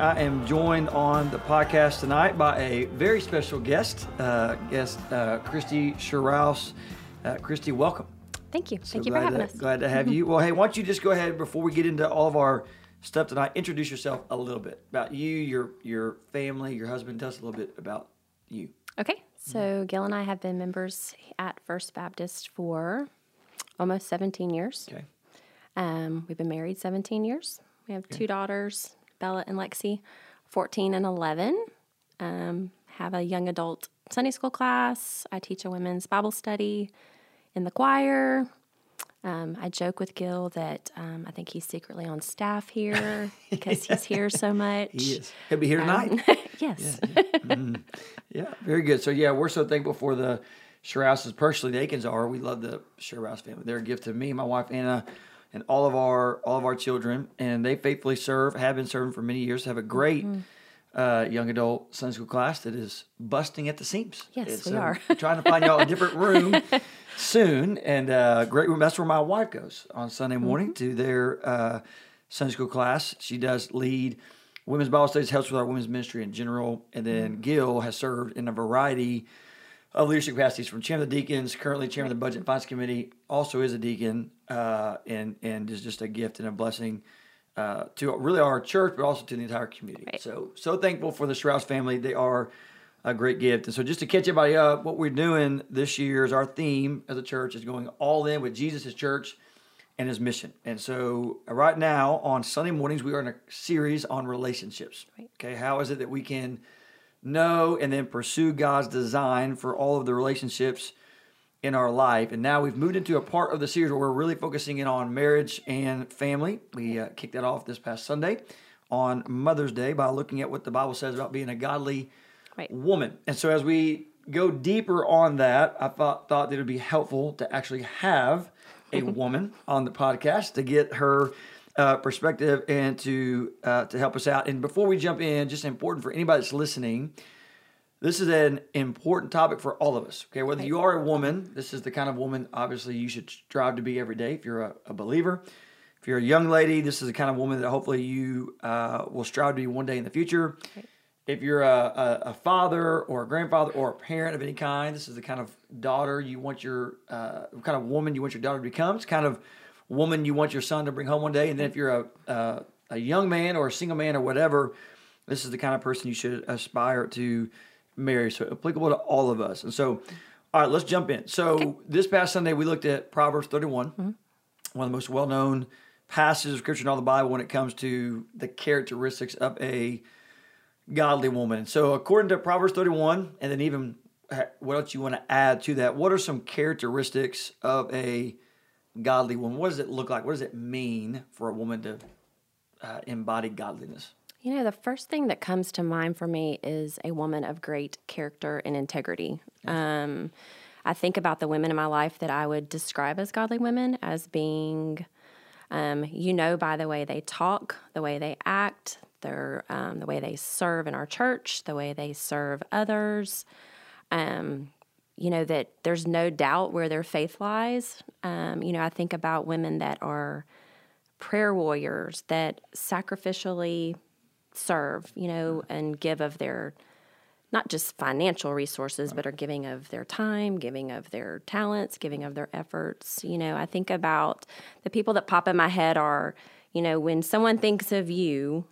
I am joined on the podcast tonight by a very special guest, uh, guest uh, Christy Sherrouse. Uh, Christy, welcome. Thank you. So Thank you for having to, us. Glad to have you. Well, hey, why don't you just go ahead before we get into all of our stuff tonight? Introduce yourself a little bit about you, your your family, your husband. Tell us a little bit about you. Okay. So Gil and I have been members at First Baptist for almost 17 years. Okay. Um, we've been married 17 years. We have two daughters, Bella and Lexi, 14 and 11. Um, have a young adult Sunday school class. I teach a women's Bible study in the choir. Um, I joke with Gil that um, I think he's secretly on staff here because he's here so much. He is. He'll be here tonight. yes. Yeah, very good. So yeah, we're so thankful for the Sherrouses. Personally, the Aikens are. We love the Sherrouse family. They're a gift to me, my wife Anna, and all of our all of our children. And they faithfully serve, have been serving for many years. Have a great uh, young adult Sunday school class that is busting at the seams. Yes, we uh, are. trying to find y'all a different room soon, and uh, great room. That's where my wife goes on Sunday morning to their uh, Sunday school class. She does lead women's Bible studies, helps with our women's ministry in general, and then Gil has served in a variety of leadership capacities from chairman of the deacons, currently chairman of the budget and finance committee, also is a deacon, uh, and and is just a gift and a blessing uh, to really our church, but also to the entire community. Right. So so thankful for the Sherrouse family. They are a great gift. And so just to catch everybody up, what we're doing this year is our theme as a church is going all in with Jesus' church and his mission. And so uh, right now on Sunday mornings, we are in a series on relationships. Right. Okay, how is it that we can know and then pursue God's design for all of the relationships in our life? And now we've moved into a part of the series where we're really focusing in on marriage and family. We uh, kicked that off this past Sunday on Mother's Day by looking at what the Bible says about being a godly Right. woman. And so as we go deeper on that, I thought thought that it would be helpful to actually have a woman on the podcast to get her uh, perspective and to uh, to help us out. And before we jump in, just important for anybody that's listening. This is an important topic for all of us. Okay, whether you are a woman, this is the kind of woman obviously you should strive to be every day. If you're a, a believer, if you're a young lady, this is the kind of woman that hopefully you uh, will strive to be one day in the future. If you're a, a, a father or a grandfather or a parent of any kind, this is the kind of daughter you want your uh, kind of woman you want your daughter to become. It's kind of woman you want your son to bring home one day. And then if you're a a, a young man or a single man or whatever, this is the kind of person you should aspire to marry. So applicable to all of us. And so, all right, let's jump in. So this past Sunday we looked at Proverbs 31 mm-hmm. one of the most well-known passages of scripture in all the Bible when it comes to the characteristics of a godly woman. So according to Proverbs 31, and then even what else you want to add to that, what are some characteristics of a godly woman? What does it look like? What does it mean for a woman to uh, embody godliness? You know, the first thing that comes to mind for me is a woman of great character and integrity. Um, I think about the women in my life that I would describe as godly women as being, um, you know, by the way they talk, the way they act, their um, the way they serve in our church, the way they serve others. Um, you know that there's no doubt where their faith lies. Um, you know, I think about women that are prayer warriors that sacrificially serve, you know, and give of their not just financial resources, but are giving of their time, giving of their talents, giving of their efforts. You know, I think about the people that pop in my head are, you know, when someone thinks of you,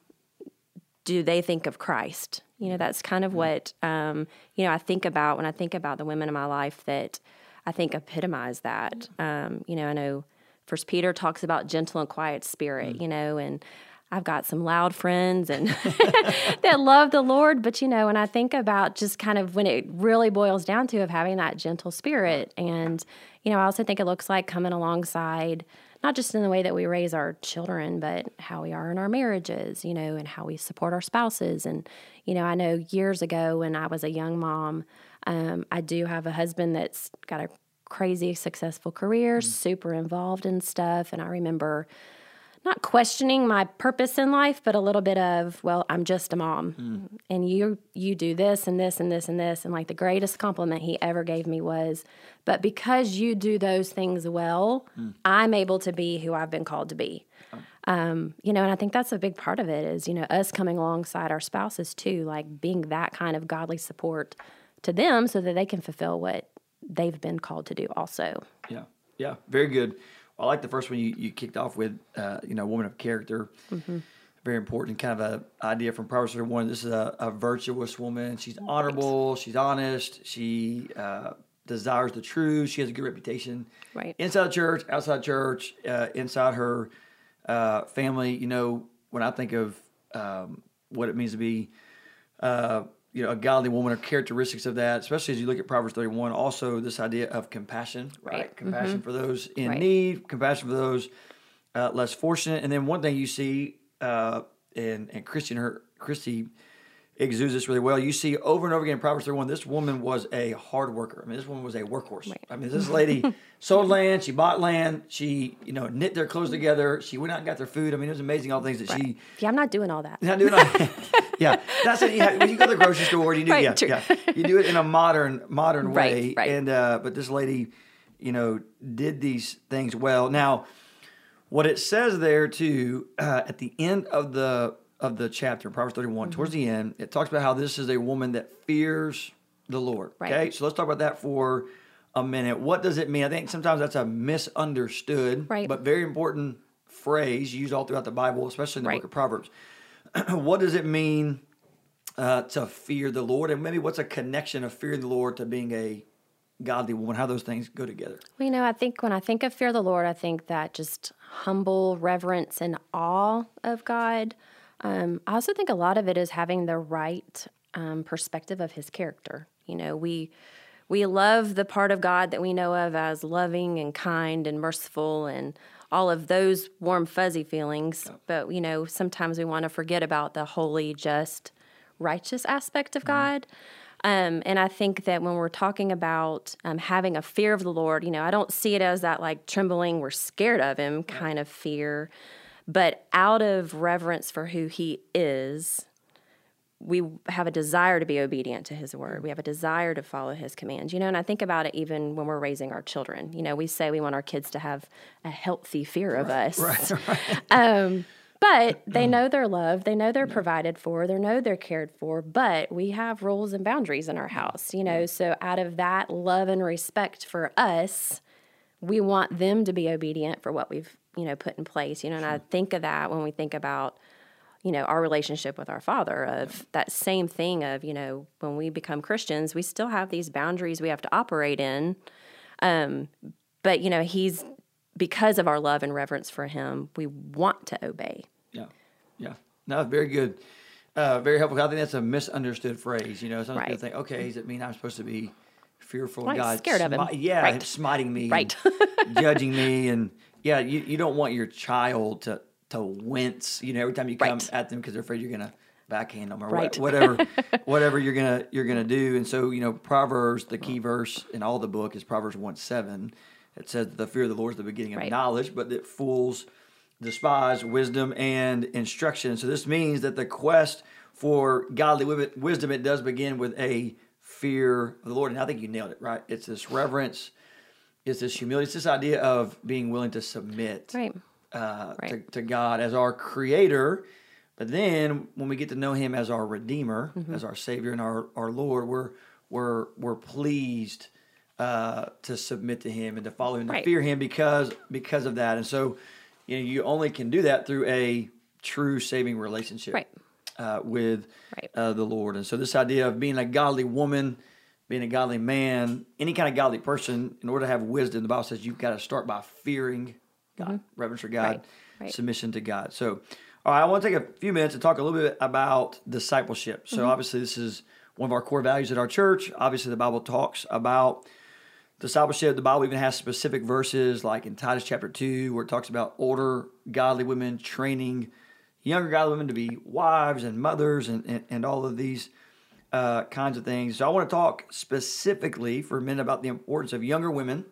do they think of Christ? You know, that's kind of what, um, you know, I think about when I think about the women in my life that I think epitomize that. Um, you know, I know First Peter talks about gentle and quiet spirit, you know, and I've got some loud friends and that love the Lord, but you know, when I think about just kind of when it really boils down to of having that gentle spirit, and you know, I also think it looks like coming alongside, not just in the way that we raise our children, but how we are in our marriages, you know, and how we support our spouses. And you know, I know years ago when I was a young mom, um, I do have a husband that's got a crazy successful career, super involved in stuff, and I remember not questioning my purpose in life, but a little bit of, well, I'm just a mom, and you you do this and this and this and this, and like the greatest compliment he ever gave me was, but because you do those things well, I'm able to be who I've been called to be. Um, you know, and I think that's a big part of it is, you know, us coming alongside our spouses too, like being that kind of godly support to them so that they can fulfill what they've been called to do also. Yeah, yeah, very good. I like the first one you, you kicked off with, uh, you know, woman of character. Mm-hmm. Very important, kind of a idea from Proverbs 31. This is a, a virtuous woman. She's honorable. She's honest. She uh, desires the truth. She has a good reputation. Right. Inside the church, outside church, uh, inside her uh, family. You know, when I think of um, what it means to be, uh, you know, a godly woman or characteristics of that, especially as you look at Proverbs 31, also this idea of compassion, right? Right. Compassion Mm-hmm. for those in Right. need, compassion for those uh, less fortunate. And then one thing you see, uh, and, and Christian, her, Christy exudes this really well. You see over and over again in Proverbs 31, this woman was a hard worker. I mean, this woman was a workhorse. Right. I mean, this lady sold land, she bought land, she, you know, knit their clothes together, she went out and got their food. I mean, it was amazing all the things that she Yeah, I'm not doing all that. not doing all yeah, that's it. You have, when you go to the grocery store, you do Right, yeah, true. yeah, you do it in a modern modern Right, way. right. And uh, but this lady, you know, did these things well. Now, what it says there too uh, at the end of the of the chapter, Proverbs 31, Mm-hmm. towards the end, it talks about how this is a woman that fears the Lord. Right. Okay, so let's talk about that for a minute. What does it mean? I think sometimes that's a misunderstood, Right. but very important phrase used all throughout the Bible, especially in the Right. book of Proverbs. what does it mean uh, to fear the Lord, and maybe what's a connection of fearing the Lord to being a godly woman? How those things go together? Well, you know, I think when I think of fear of the Lord, I think that just humble reverence and awe of God. Um, I also think a lot of it is having the right um, perspective of His character. You know, we we love the part of God that we know of as loving and kind and merciful and all of those warm fuzzy feelings. But you know, sometimes we want to forget about the holy, just, righteous aspect of God. Um, and I think that when we're talking about um, having a fear of the Lord, you know, I don't see it as that like trembling, we're scared of Him kind of fear, but out of reverence for who He is, we have a desire to be obedient to His word. We have a desire to follow His commands, you know. And I think about it even when we're raising our children. You know, we say we want our kids to have a healthy fear of us. Um, but they know they're loved. They know they're provided for. They know they're cared for. But we have rules and boundaries in our house, you know. So out of that love and respect for us, we want them to be obedient for what we've you know put in place. You know, and I think of that when we think about you know our relationship with our father of that same thing of you know when we become christians we still have these boundaries we have to operate in um, but you know he's because of our love and reverence for him we want to obey Yeah, yeah. No, very good. Uh, very helpful. I think that's a misunderstood phrase. You know, some people think, okay, does it mean I'm supposed to be fearful Right, of God? scared of him. Yeah, Right. smiting me, Right. judging me, and yeah, you, you don't want your child to to wince. You know, every time you come Right. at them because they're afraid you're gonna backhand them or Right. what, whatever, whatever you're gonna you're gonna do. And so, you know, Proverbs, the key verse in all the book is Proverbs one seven. It says the fear of the Lord is the beginning of Right. knowledge, but that fools despise wisdom and instruction. So this means that the quest for godly wisdom it does begin with a fear of the Lord. And I think you nailed it, right? It's this reverence, it's this humility, it's this idea of being willing to submit right uh, to, Right. to God as our creator. But then when we get to know him as our redeemer, Mm-hmm. as our savior and our, our Lord, we're we're we're pleased uh, to submit to him and to follow him, to Right. fear him because because of that. And so you know you only can do that through a true saving relationship Right. uh, with Right. uh, the Lord. And so this idea of being a godly woman, being a godly man, any kind of godly person, in order to have wisdom, the Bible says you've got to start by fearing God, reverence for God, Mm-hmm. Right. Right. submission to God. So, all right, I want to take a few minutes to talk a little bit about discipleship. So, Mm-hmm. obviously, this is one of our core values at our church. Obviously, the Bible talks about discipleship. The Bible even has specific verses, like in Titus chapter 2, where it talks about older godly women training younger godly women to be wives and mothers and, and, and all of these uh, kinds of things. So, I want to talk specifically for men about the importance of younger women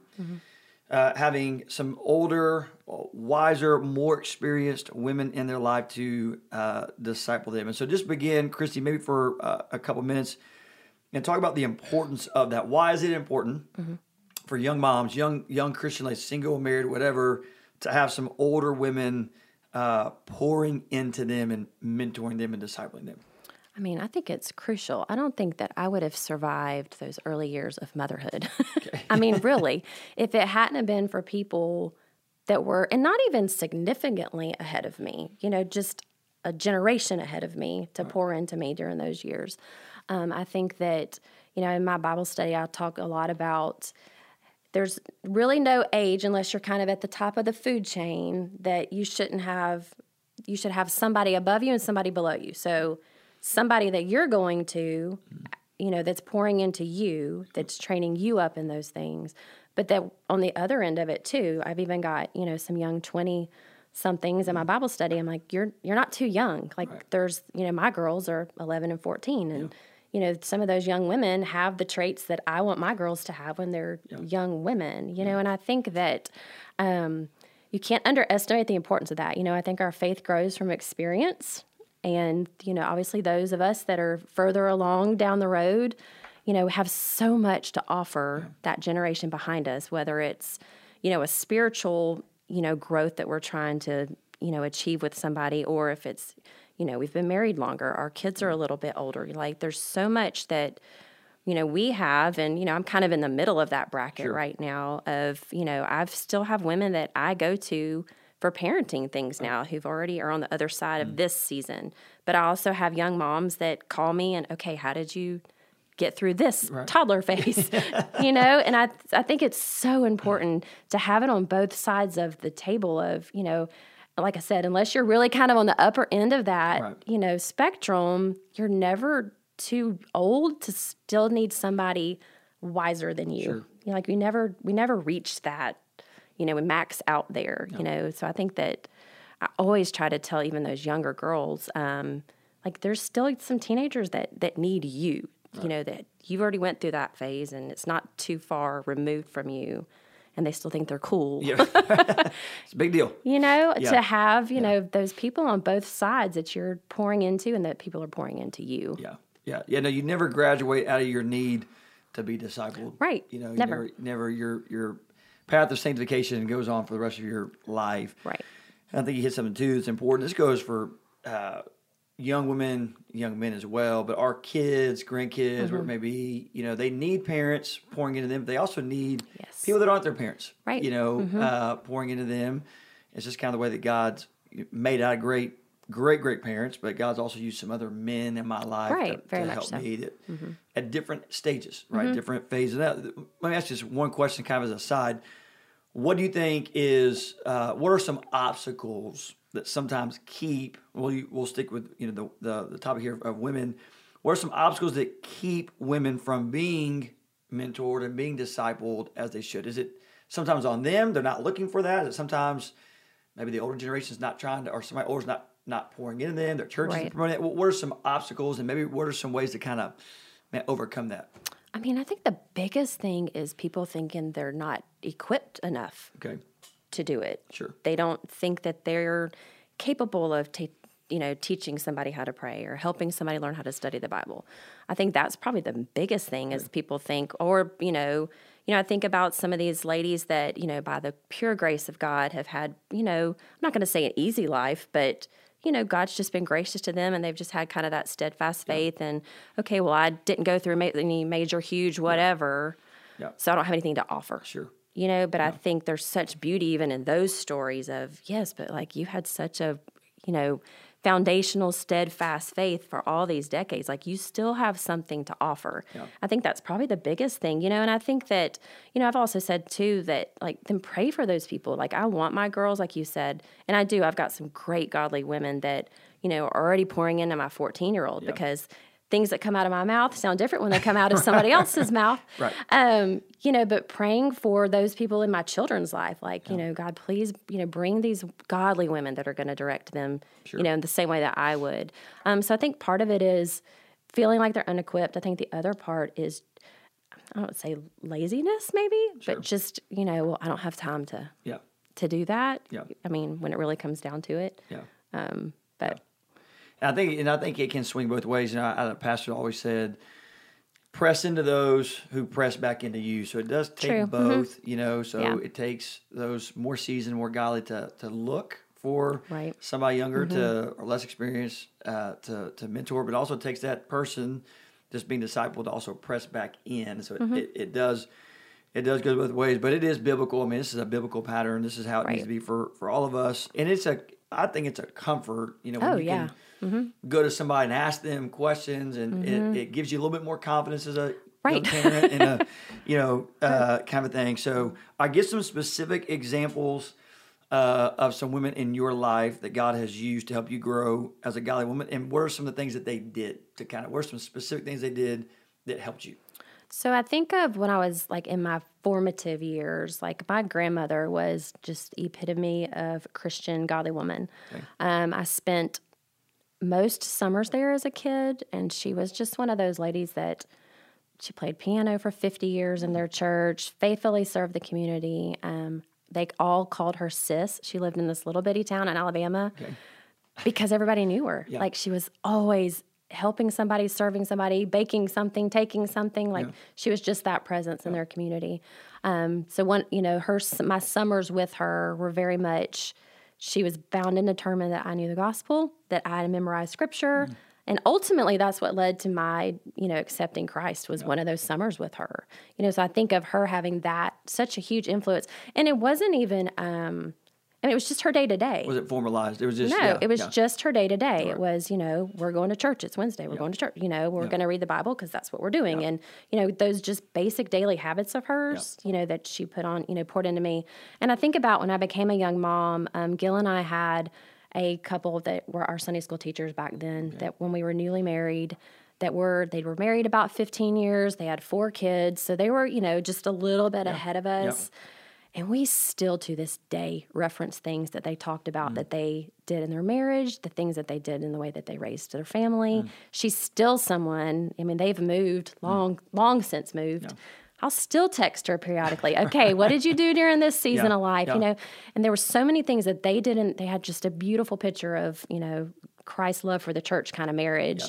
uh, having some older, wiser, more experienced women in their life to uh, disciple them. And so, just begin, Christy, maybe for uh, a couple minutes, and talk about the importance of that. Why is it important for young moms, young young Christian, like single, married, whatever, to have some older women uh, pouring into them and mentoring them and discipling them? I mean, I think it's crucial. I don't think that I would have survived those early years of motherhood. I mean, really, if it hadn't have been for people that were, and not even significantly ahead of me, you know, just a generation ahead of me to pour into me during those years. Um, I think that, you know, in my Bible study, I talk a lot about there's really no age unless you're kind of at the top of the food chain that you shouldn't have, you should have somebody above you and somebody below you. So, somebody that you're going to, you know, that's pouring into you, that's training you up in those things. But that on the other end of it too, I've even got, you know, some young 20 somethings in my Bible study. I'm like, you're you're not too young. Like right. there's, you know, my girls are 11 and 14 and yeah. you know, some of those young women have the traits that I want my girls to have when they're yeah. young women, you know, and I think that um, you can't underestimate the importance of that. You know, I think our faith grows from experience and, you know, obviously those of us that are further along down the road, you know, have so much to offer that generation behind us, whether it's, you know, a spiritual, you know, growth that we're trying to, you know, achieve with somebody, or if it's, you know, we've been married longer, our kids are a little bit older. Like there's so much that, you know, we have, and, you know, I'm kind of in the middle of that bracket sure. right now of, you know, I've still have women that I go to for parenting things now who've already are on the other side of mm. this season. But I also have young moms that call me and okay, how did you get through this right. toddler phase? you know, and I I think it's so important to have it on both sides of the table of, you know, like I said, unless you're really kind of on the upper end of that, right. you know, spectrum, you're never too old to still need somebody wiser than you. Sure. you know, like we never we never reached that you know, we max out there, you know. So I think that I always try to tell even those younger girls, um, like there's still some teenagers that that need you, right. you know, that you've already went through that phase and it's not too far removed from you and they still think they're cool. Yeah. it's a big deal. You know, yeah. to have, you yeah. know, those people on both sides that you're pouring into and that people are pouring into you. Yeah. Yeah. Yeah. No, you never graduate out of your need to be discipled. Right. You know, never. never, never your your path of sanctification goes on for the rest of your life. Right. And I think you hit something too that's important. This goes for uh, young women, young men as well, but our kids, grandkids, mm-hmm. or maybe, you know, they need parents pouring into them. They also need yes. people that aren't their parents, right? You know, mm-hmm. uh, pouring into them. It's just kind of the way that God's made out of great great great parents, but God's also used some other men in my life right, to, to help so. me that, mm-hmm. at different stages, right, mm-hmm. different phases. Now, let me ask you just one question, kind of as a side. What do you think is uh, what are some obstacles that sometimes keep? Well, you, we'll stick with you know the, the the topic here of women. What are some obstacles that keep women from being mentored and being discipled as they should? Is it sometimes on them? They're not looking for that. Is it sometimes maybe the older generation is not trying to, or somebody older is not not pouring into them, their churches right. promoting it. What are some obstacles and maybe what are some ways to kind of overcome that? I mean, I think the biggest thing is people thinking they're not equipped enough okay. to do it. Sure. They don't think that they're capable of you know teaching somebody how to pray or helping somebody learn how to study the Bible. I think that's probably the biggest thing is people think or you know, you know, I think about some of these ladies that, you know, by the pure grace of God have had, you know, I'm not going to say an easy life, but you know, God's just been gracious to them and they've just had kind of that steadfast faith. Yeah. And okay, well, I didn't go through any major, huge, whatever. Yeah. So I don't have anything to offer. Sure. You know, but yeah. I think there's such beauty even in those stories of, yes, but like you had such a, you know, foundational, steadfast faith for all these decades. Like you still have something to offer. Yeah. I think that's probably the biggest thing, you know. And I think that, you know, I've also said too that like then pray for those people. Like I want my girls, like you said, and I do. I've got some great godly women that you know are already pouring into my 14 year old because things that come out of my mouth sound different when they come out of somebody else's mouth. Right. Um, you know, but praying for those people in my children's life, like, yeah. you know, God, please, you know, bring these godly women that are going to direct them, sure. you know, in the same way that I would. Um, so I think part of it is feeling like they're unequipped. I think the other part is, I don't say laziness, maybe, sure. but just, you know, well, I don't have time to, yeah. to do that. Yeah. I mean, when it really comes down to it. Yeah. Um, but yeah. And I think, and I think it can swing both ways. Know, I, a pastor always said, press into those who press back into you. So it does take True. Mm-hmm. both, mm-hmm. you know. So yeah. it takes those more seasoned, more godly to to look for Right. somebody younger to or less experienced uh, to to mentor, but also takes that person just being discipled to also press back in. So it, it, it does it does go both ways, but it is biblical. I mean, this is a biblical pattern. This is how it needs to be for for all of us, and it's a I think it's a comfort. You know, when Oh, you yeah. can go to somebody and ask them questions, and it, it gives you a little bit more confidence as a Right. parent and a you know uh, kind of thing. So I get some specific examples uh, of some women in your life that God has used to help you grow as a godly woman, and what are some of the things that they did to kind of what are some specific things they did that helped you? So I think of when I was like in my formative years, like my grandmother was just the epitome of Christian godly woman. Um, I spent most summers there as a kid, and she was just one of those ladies that she played piano for 50 years in their church, faithfully served the community. Um, they all called her sis. She lived in this little bitty town in Alabama because everybody knew her. Like she was always helping somebody, serving somebody, baking something, taking something. Like she was just that presence in their community. Um, so one, you know, her my summers with her were very much. She was bound and determined that I knew the gospel, that I had memorized scripture. And ultimately, that's what led to my, you know, accepting Christ was one of those summers with her. You know, so I think of her having that such a huge influence, and it wasn't even. um Mean, it was just her day to day. Was it formalized? It was just No, yeah, it was yeah. just her day to day. It was, you know, we're going to church. It's Wednesday. We're going to church. You know, we're going to read the Bible because that's what we're doing. And, you know, those just basic daily habits of hers, you know, that she put on, you know, poured into me. And I think about when I became a young mom, um, Gil and I had a couple that were our Sunday school teachers back then that when we were newly married, that were they were married about 15 years they had four kids so they were you know just a little bit ahead of us and we still to this day reference things that they talked about mm. that they did in their marriage, the things that they did in the way that they raised their family. Mm. She's still someone, I mean, they've moved mm. long, long since moved. I'll still text her periodically. Okay, what did you do during this season Yeah, of life? yeah. You know, and there were so many things that they didn't, they had just a beautiful picture of, you know, Christ's love for the church kind of marriage.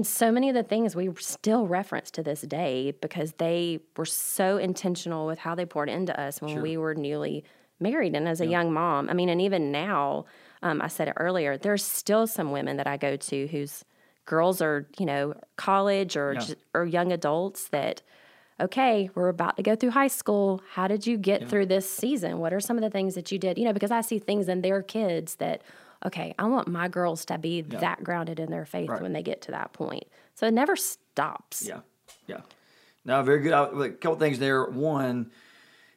And so many of the things we still reference to this day because they were so intentional with how they poured into us when we were newly married and as a young mom. I mean, and even now, um, I said it earlier, there's still some women that I go to whose girls are, you know, college or, just, or young adults that, okay, we're about to go through high school. How did you get through this season? What are some of the things that you did? You know, because I see things in their kids that, okay, I want my girls to be that grounded in their faith when they get to that point. So it never stops. Yeah, yeah. No, very good. I, a couple things there. One,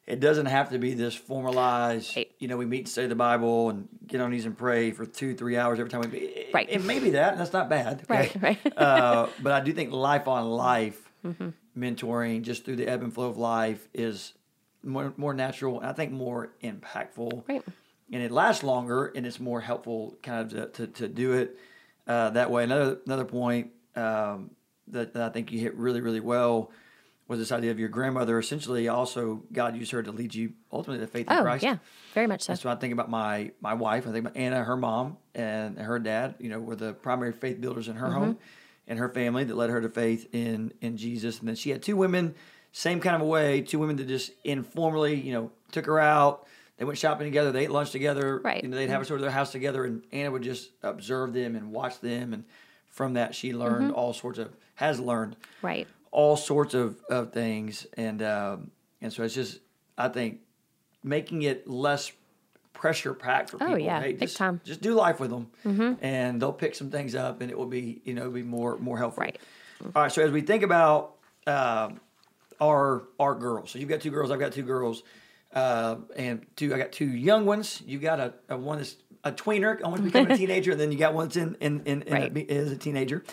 it doesn't have to be this formalized. Right. You know, we meet and study the Bible and get on knees and pray for two, three hours every time we meet. It- Right. It may be that. and That's not bad. okay? Right, right. uh, but I do think life on life Mm-hmm. mentoring, just through the ebb and flow of life, is more more natural and I think more impactful. Right. And it lasts longer and it's more helpful kind of to, to, to do it uh, that way. Another another point um, that, that I think you hit really really well was this idea of your grandmother. Essentially, also God used her to lead you ultimately to faith in Oh, Christ. yeah, very much so. That's what I think about my my wife. I think about Anna, her mom, and her dad. You know, were the primary faith builders in her Mm-hmm. home and her family that led her to faith in in Jesus. And then she had two women, same kind of a way. Two women that just informally, you know, took her out. They went shopping together. They ate lunch together. Right. You know, they'd have us over to their house together, and Anna would just observe them and watch them. And from that, she learned Mm-hmm. all sorts of has learned Right. all sorts of, of things and um, and so it's just I think making it less pressure packed for people. Oh, people. yeah, hey, big just, time. Just do life with them, and they'll pick some things up, and it will be you know be more more helpful. Right. All right. So as we think about um our our girls, so you've got two girls, I've got two girls, uh, and two I got two young ones. You got a, a one that's a tweener, almost becoming a teenager, and then you got one that's in in, in, in Right. a, is a teenager.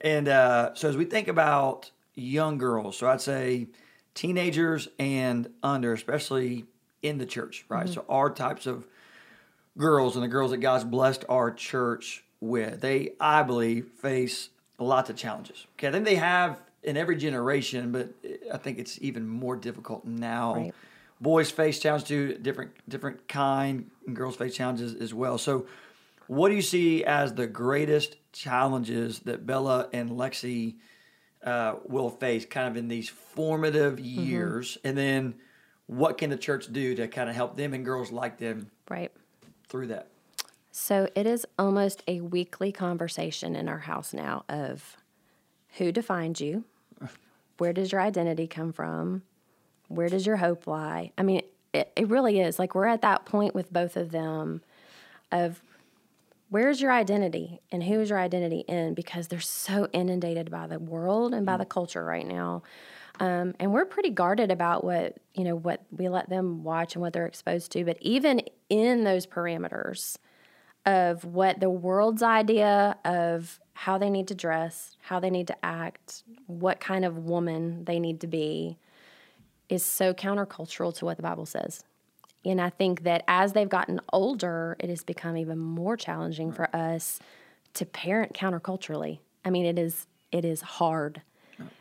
And uh, so as we think about young girls, so I'd say teenagers and under, especially in the church, right? So our types of girls and the girls that God's blessed our church with, they, I believe, face lots of challenges. Okay, I think they have in every generation, but I think it's even more difficult now. Right. Boys face challenges too, different different kind, and girls face challenges as well. So, what do you see as the greatest challenges that Bella and Lexi uh, will face, kind of in these formative years, and then what can the church do to kind of help them and girls like them Right. through that? So it is almost a weekly conversation in our house now of who defines you? Where does your identity come from? Where does your hope lie? I mean, it, it really is. Like we're at that point with both of them of where's your identity and who is your identity in because they're so inundated by the world and by the culture right now. Um, and we're pretty guarded about what you know what we let them watch and what they're exposed to. But even in those parameters of what the world's idea of how they need to dress, how they need to act, what kind of woman they need to be, is so countercultural to what the Bible says. And I think that as they've gotten older, it has become even more challenging for us to parent counterculturally. I mean, it is it is hard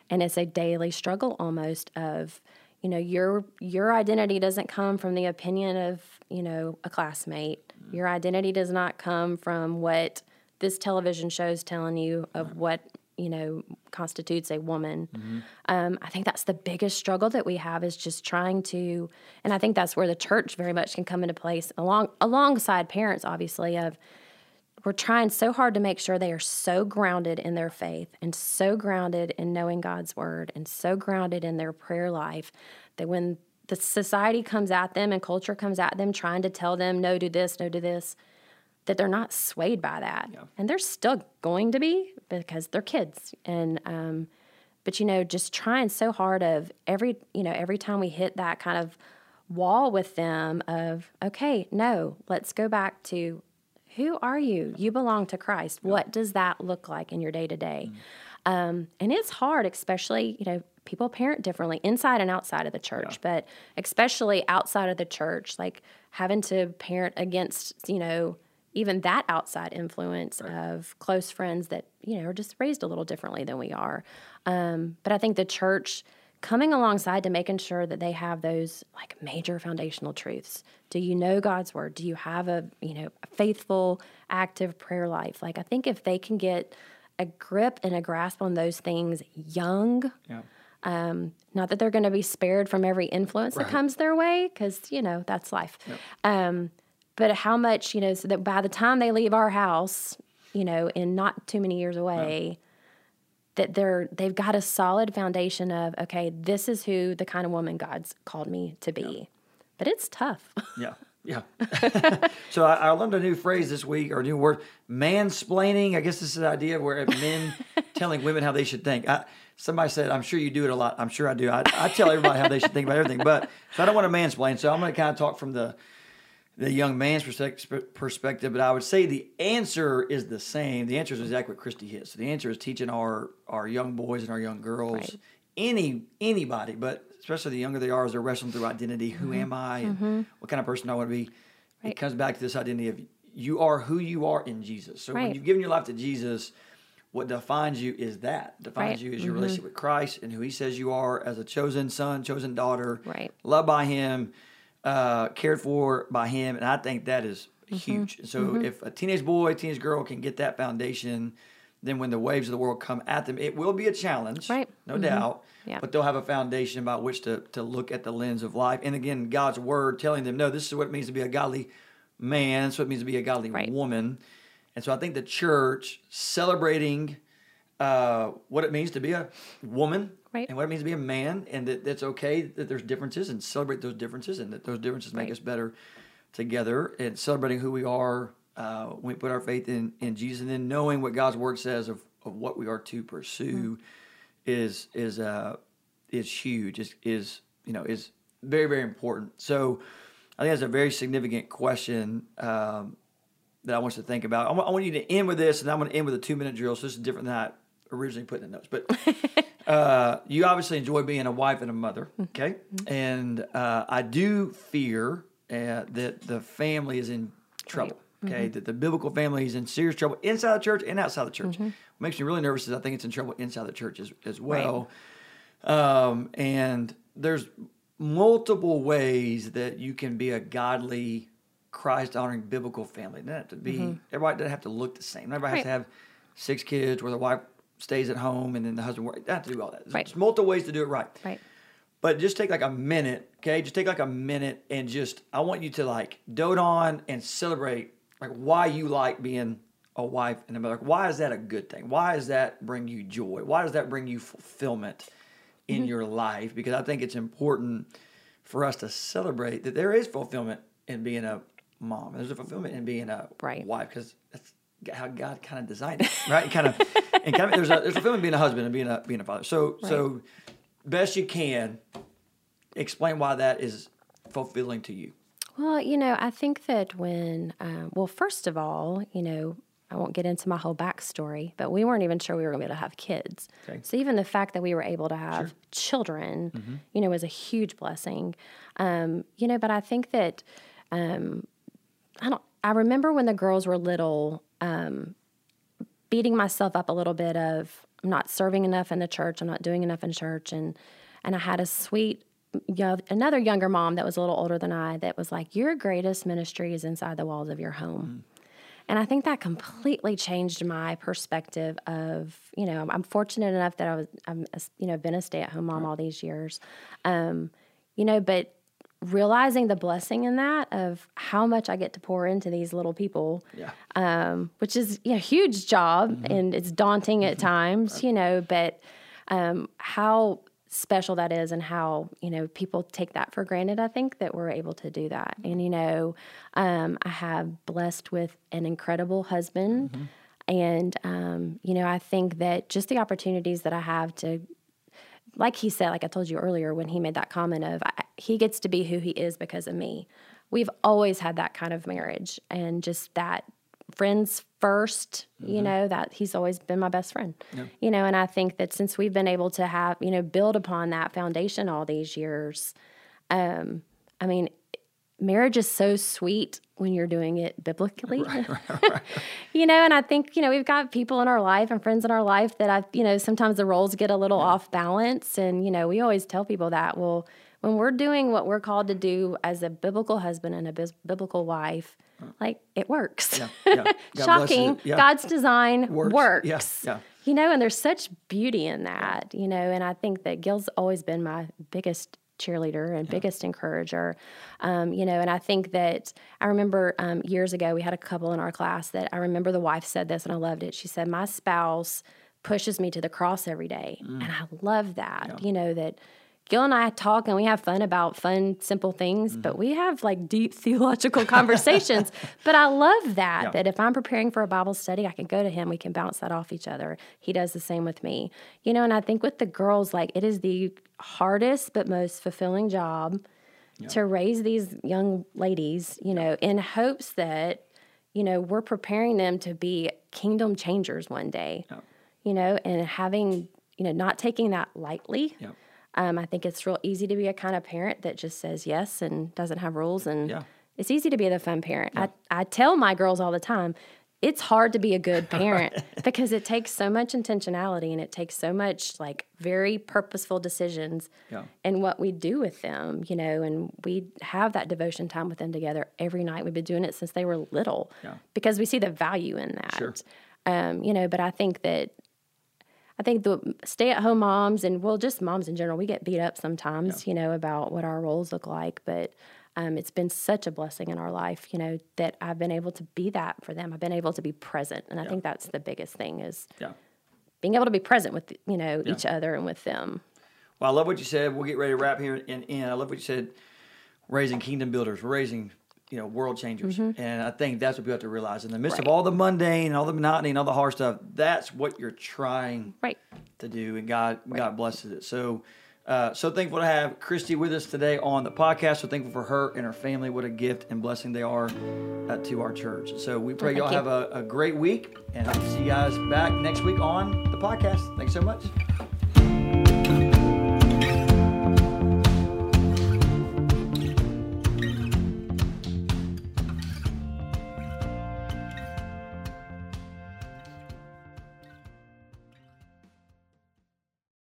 and it's a daily struggle almost of you know your your identity doesn't come from the opinion of you know a classmate your identity does not come from what this television show is telling you of what you know constitutes a woman mm-hmm. um, i think that's the biggest struggle that we have is just trying to and i think that's where the church very much can come into place along alongside parents obviously of we're trying so hard to make sure they are so grounded in their faith and so grounded in knowing God's word and so grounded in their prayer life that when the society comes at them and culture comes at them trying to tell them no do this no do this that they're not swayed by that yeah. and they're still going to be because they're kids and um, but you know just trying so hard of every you know every time we hit that kind of wall with them of okay no let's go back to who are you? You belong to Christ. Yeah. What does that look like in your day to day? And it's hard, especially, you know, people parent differently inside and outside of the church, yeah. but especially outside of the church, like having to parent against, you know, even that outside influence right. of close friends that, you know, are just raised a little differently than we are. Um, but I think the church, coming alongside to making sure that they have those like major foundational truths. Do you know God's word? Do you have a, you know, a faithful, active prayer life? Like I think if they can get a grip and a grasp on those things young, yeah. um, not that they're going to be spared from every influence right. that comes their way, because you know that's life. Yep. Um, but how much, you know, so that by the time they leave our house, you know, in not too many years away, that they're they've got a solid foundation of okay, this is who the kind of woman God's called me to be. Yeah. But it's tough. yeah. Yeah. so I, I, learned a new phrase this week or a new word, mansplaining. I guess this is the idea where men telling women how they should think. I, somebody said, I'm sure you do it a lot. I'm sure I do. I, I tell everybody how they should think about everything. But so I don't want to mansplain. So I'm going to kind of talk from the the young man's perspective, but I would say the answer is the same. The answer is exactly what Christy hit. So the answer is teaching our our young boys and our young girls, right. any anybody, but especially the younger they are, as they're wrestling through identity. Who mm-hmm. am I? And mm-hmm. what kind of person I want to be? Right. It comes back to this identity of you are who you are in Jesus. So right. when you've given your life to Jesus, what defines you is that defines you is your mm-hmm. relationship with Christ and who He says you are as a chosen son, chosen daughter, right. loved by Him uh, cared for by him, and I think that is mm-hmm. huge. So mm-hmm. if a teenage boy, teenage girl can get that foundation, then when the waves of the world come at them, it will be a challenge, right? No mm-hmm. doubt. Yeah. But they'll have a foundation by which to to look at the lens of life, and again, God's word telling them, no, this is what it means to be a godly man. This is what it means to be a godly right. woman. And so I think the church celebrating uh, what it means to be a woman right. and what it means to be a man, and that it's okay that there's differences and celebrate those differences, and that those differences make right. us better together, and celebrating who we are uh, when we put our faith in, in Jesus, and then knowing what God's word says of, of what we are to pursue mm-hmm. is is uh, is huge. Is is you know is very very important. So I think that's a very significant question. Um, that I want you to think about. I want, I want you to end with this, and I'm going to end with a two minute drill. So this is different than I originally put in the notes. But uh, you obviously enjoy being a wife and a mother, mm-hmm. okay? Mm-hmm. And uh, I do fear uh, that the family is in trouble. Right. Okay, mm-hmm. that the biblical family is in serious trouble inside the church and outside the church. Mm-hmm. What makes me really nervous is I think it's in trouble inside the church as, as well. Right. Um, and there's multiple ways that you can be a godly, Christ honoring biblical family. It doesn't have to be mm-hmm. everybody doesn't have to look the same. Everybody right. has to have six kids where the wife stays at home and then the husband works. Have to do all that. There's right. multiple ways to do it right. Right. But just take like a minute, okay? Just take like a minute and just I want you to like dote on and celebrate like why you like being a wife and a mother. Why is that a good thing? Why does that bring you joy? Why does that bring you fulfillment in Mm-hmm. your life? Because I think it's important for us to celebrate that there is fulfillment in being a mom. There's a fulfillment in being a Right. wife because that's how God kind of designed it, right? kind of, and kind of there's a there's a in being a husband and being a being a father. So so best you can explain why that is fulfilling to you. Well, you know, I think that when, um, well, first of all, you know, I won't get into my whole backstory, but we weren't even sure we were going to be able to have kids. Okay. So even the fact that we were able to have children, you know, was a huge blessing. Um, you know, but I think that um, I don't. I remember when the girls were little, um, beating myself up a little bit of I'm not serving enough in the church, I'm not doing enough in church, and and I had a sweet, yo- another younger mom that was a little older than I that was like, your greatest ministry is inside the walls of your home. And I think that completely changed my perspective of, you know, I'm fortunate enough that I was, I'm, a- you know, been a stay at home mom all these years. Um, you know, but realizing the blessing in that of how much I get to pour into these little people, Yeah. um, which is a huge job and it's daunting at times, you know, but um, how special that is and how, you know, people take that for granted, I think, that we're able to do that. And, you know, um, I have blessed with an incredible husband. And, um, you know, I think that just the opportunities that I have to like he said, like I told you earlier when he made that comment of I, he gets to be who he is because of me. We've always had that kind of marriage and just that friends 1st you know, that he's always been my best friend. You know, and I think that since we've been able to have, you know, build upon that foundation all these years, um, I mean, marriage is so sweet when you're doing it biblically. you know, and I think, you know, we've got people in our life and friends in our life that I've, you know, sometimes the roles get a little off balance. And, you know, we always tell people that, well, when we're doing what we're called to do as a biblical husband and a bis- biblical wife, like it works. Yeah, yeah. God Shocking. Yeah. God's design Works. works. Yeah, yeah. You know, and there's such beauty in that, you know, and I think that Gil's always been my biggest cheerleader and biggest encourager. Um, you know, and I think that I remember um, years ago we had a couple in our class that I remember the wife said this and I loved it. She said, My spouse pushes me to the cross every day. And I love that, you know, that Gil and I talk and we have fun about fun, simple things, mm-hmm. but we have like deep theological conversations. but I love that, Yeah. that if I'm preparing for a Bible study, I can go to him. We can bounce that off each other. He does the same with me. You know, and I think with the girls, like it is the hardest but most fulfilling job to raise these young ladies, you know, in hopes that, you know, we're preparing them to be kingdom changers one day, Yeah. you know, and having, you know, not taking that lightly. Yeah. Um, I think it's real easy to be a kind of parent that just says yes and doesn't have rules. And Yeah. it's easy to be the fun parent. I, I tell my girls all the time, it's hard to be a good parent because it takes so much intentionality and it takes so much like very purposeful decisions Yeah. in what we do with them, you know, and we have that devotion time with them together every night. We've been doing it since they were little Yeah. because we see the value in that. Sure. Um, you know, but I think that I think the stay at home moms and well, just moms in general, we get beat up sometimes, you know, about what our roles look like. But um, it's been such a blessing in our life, you know, that I've been able to be that for them. I've been able to be present. And I think that's the biggest thing is Yeah. being able to be present with, you know, each other and with them. Well, I love what you said. We'll get ready to wrap here and in. I love what you said. Raising kingdom builders, We're raising you know world changers, and I think that's what people have to realize in the midst of Mm-hmm. All the mundane, and all the monotony, and all the hard stuff. That's what you're trying Right. to do, and God God blesses it. So. Uh, so thankful to have Christy with us today on the podcast. So thankful for her and her family. What a gift and blessing they are uh, to our church. So we pray thank y'all you. have a, a great week, and hope to see you guys back next week on the podcast. Thanks so much.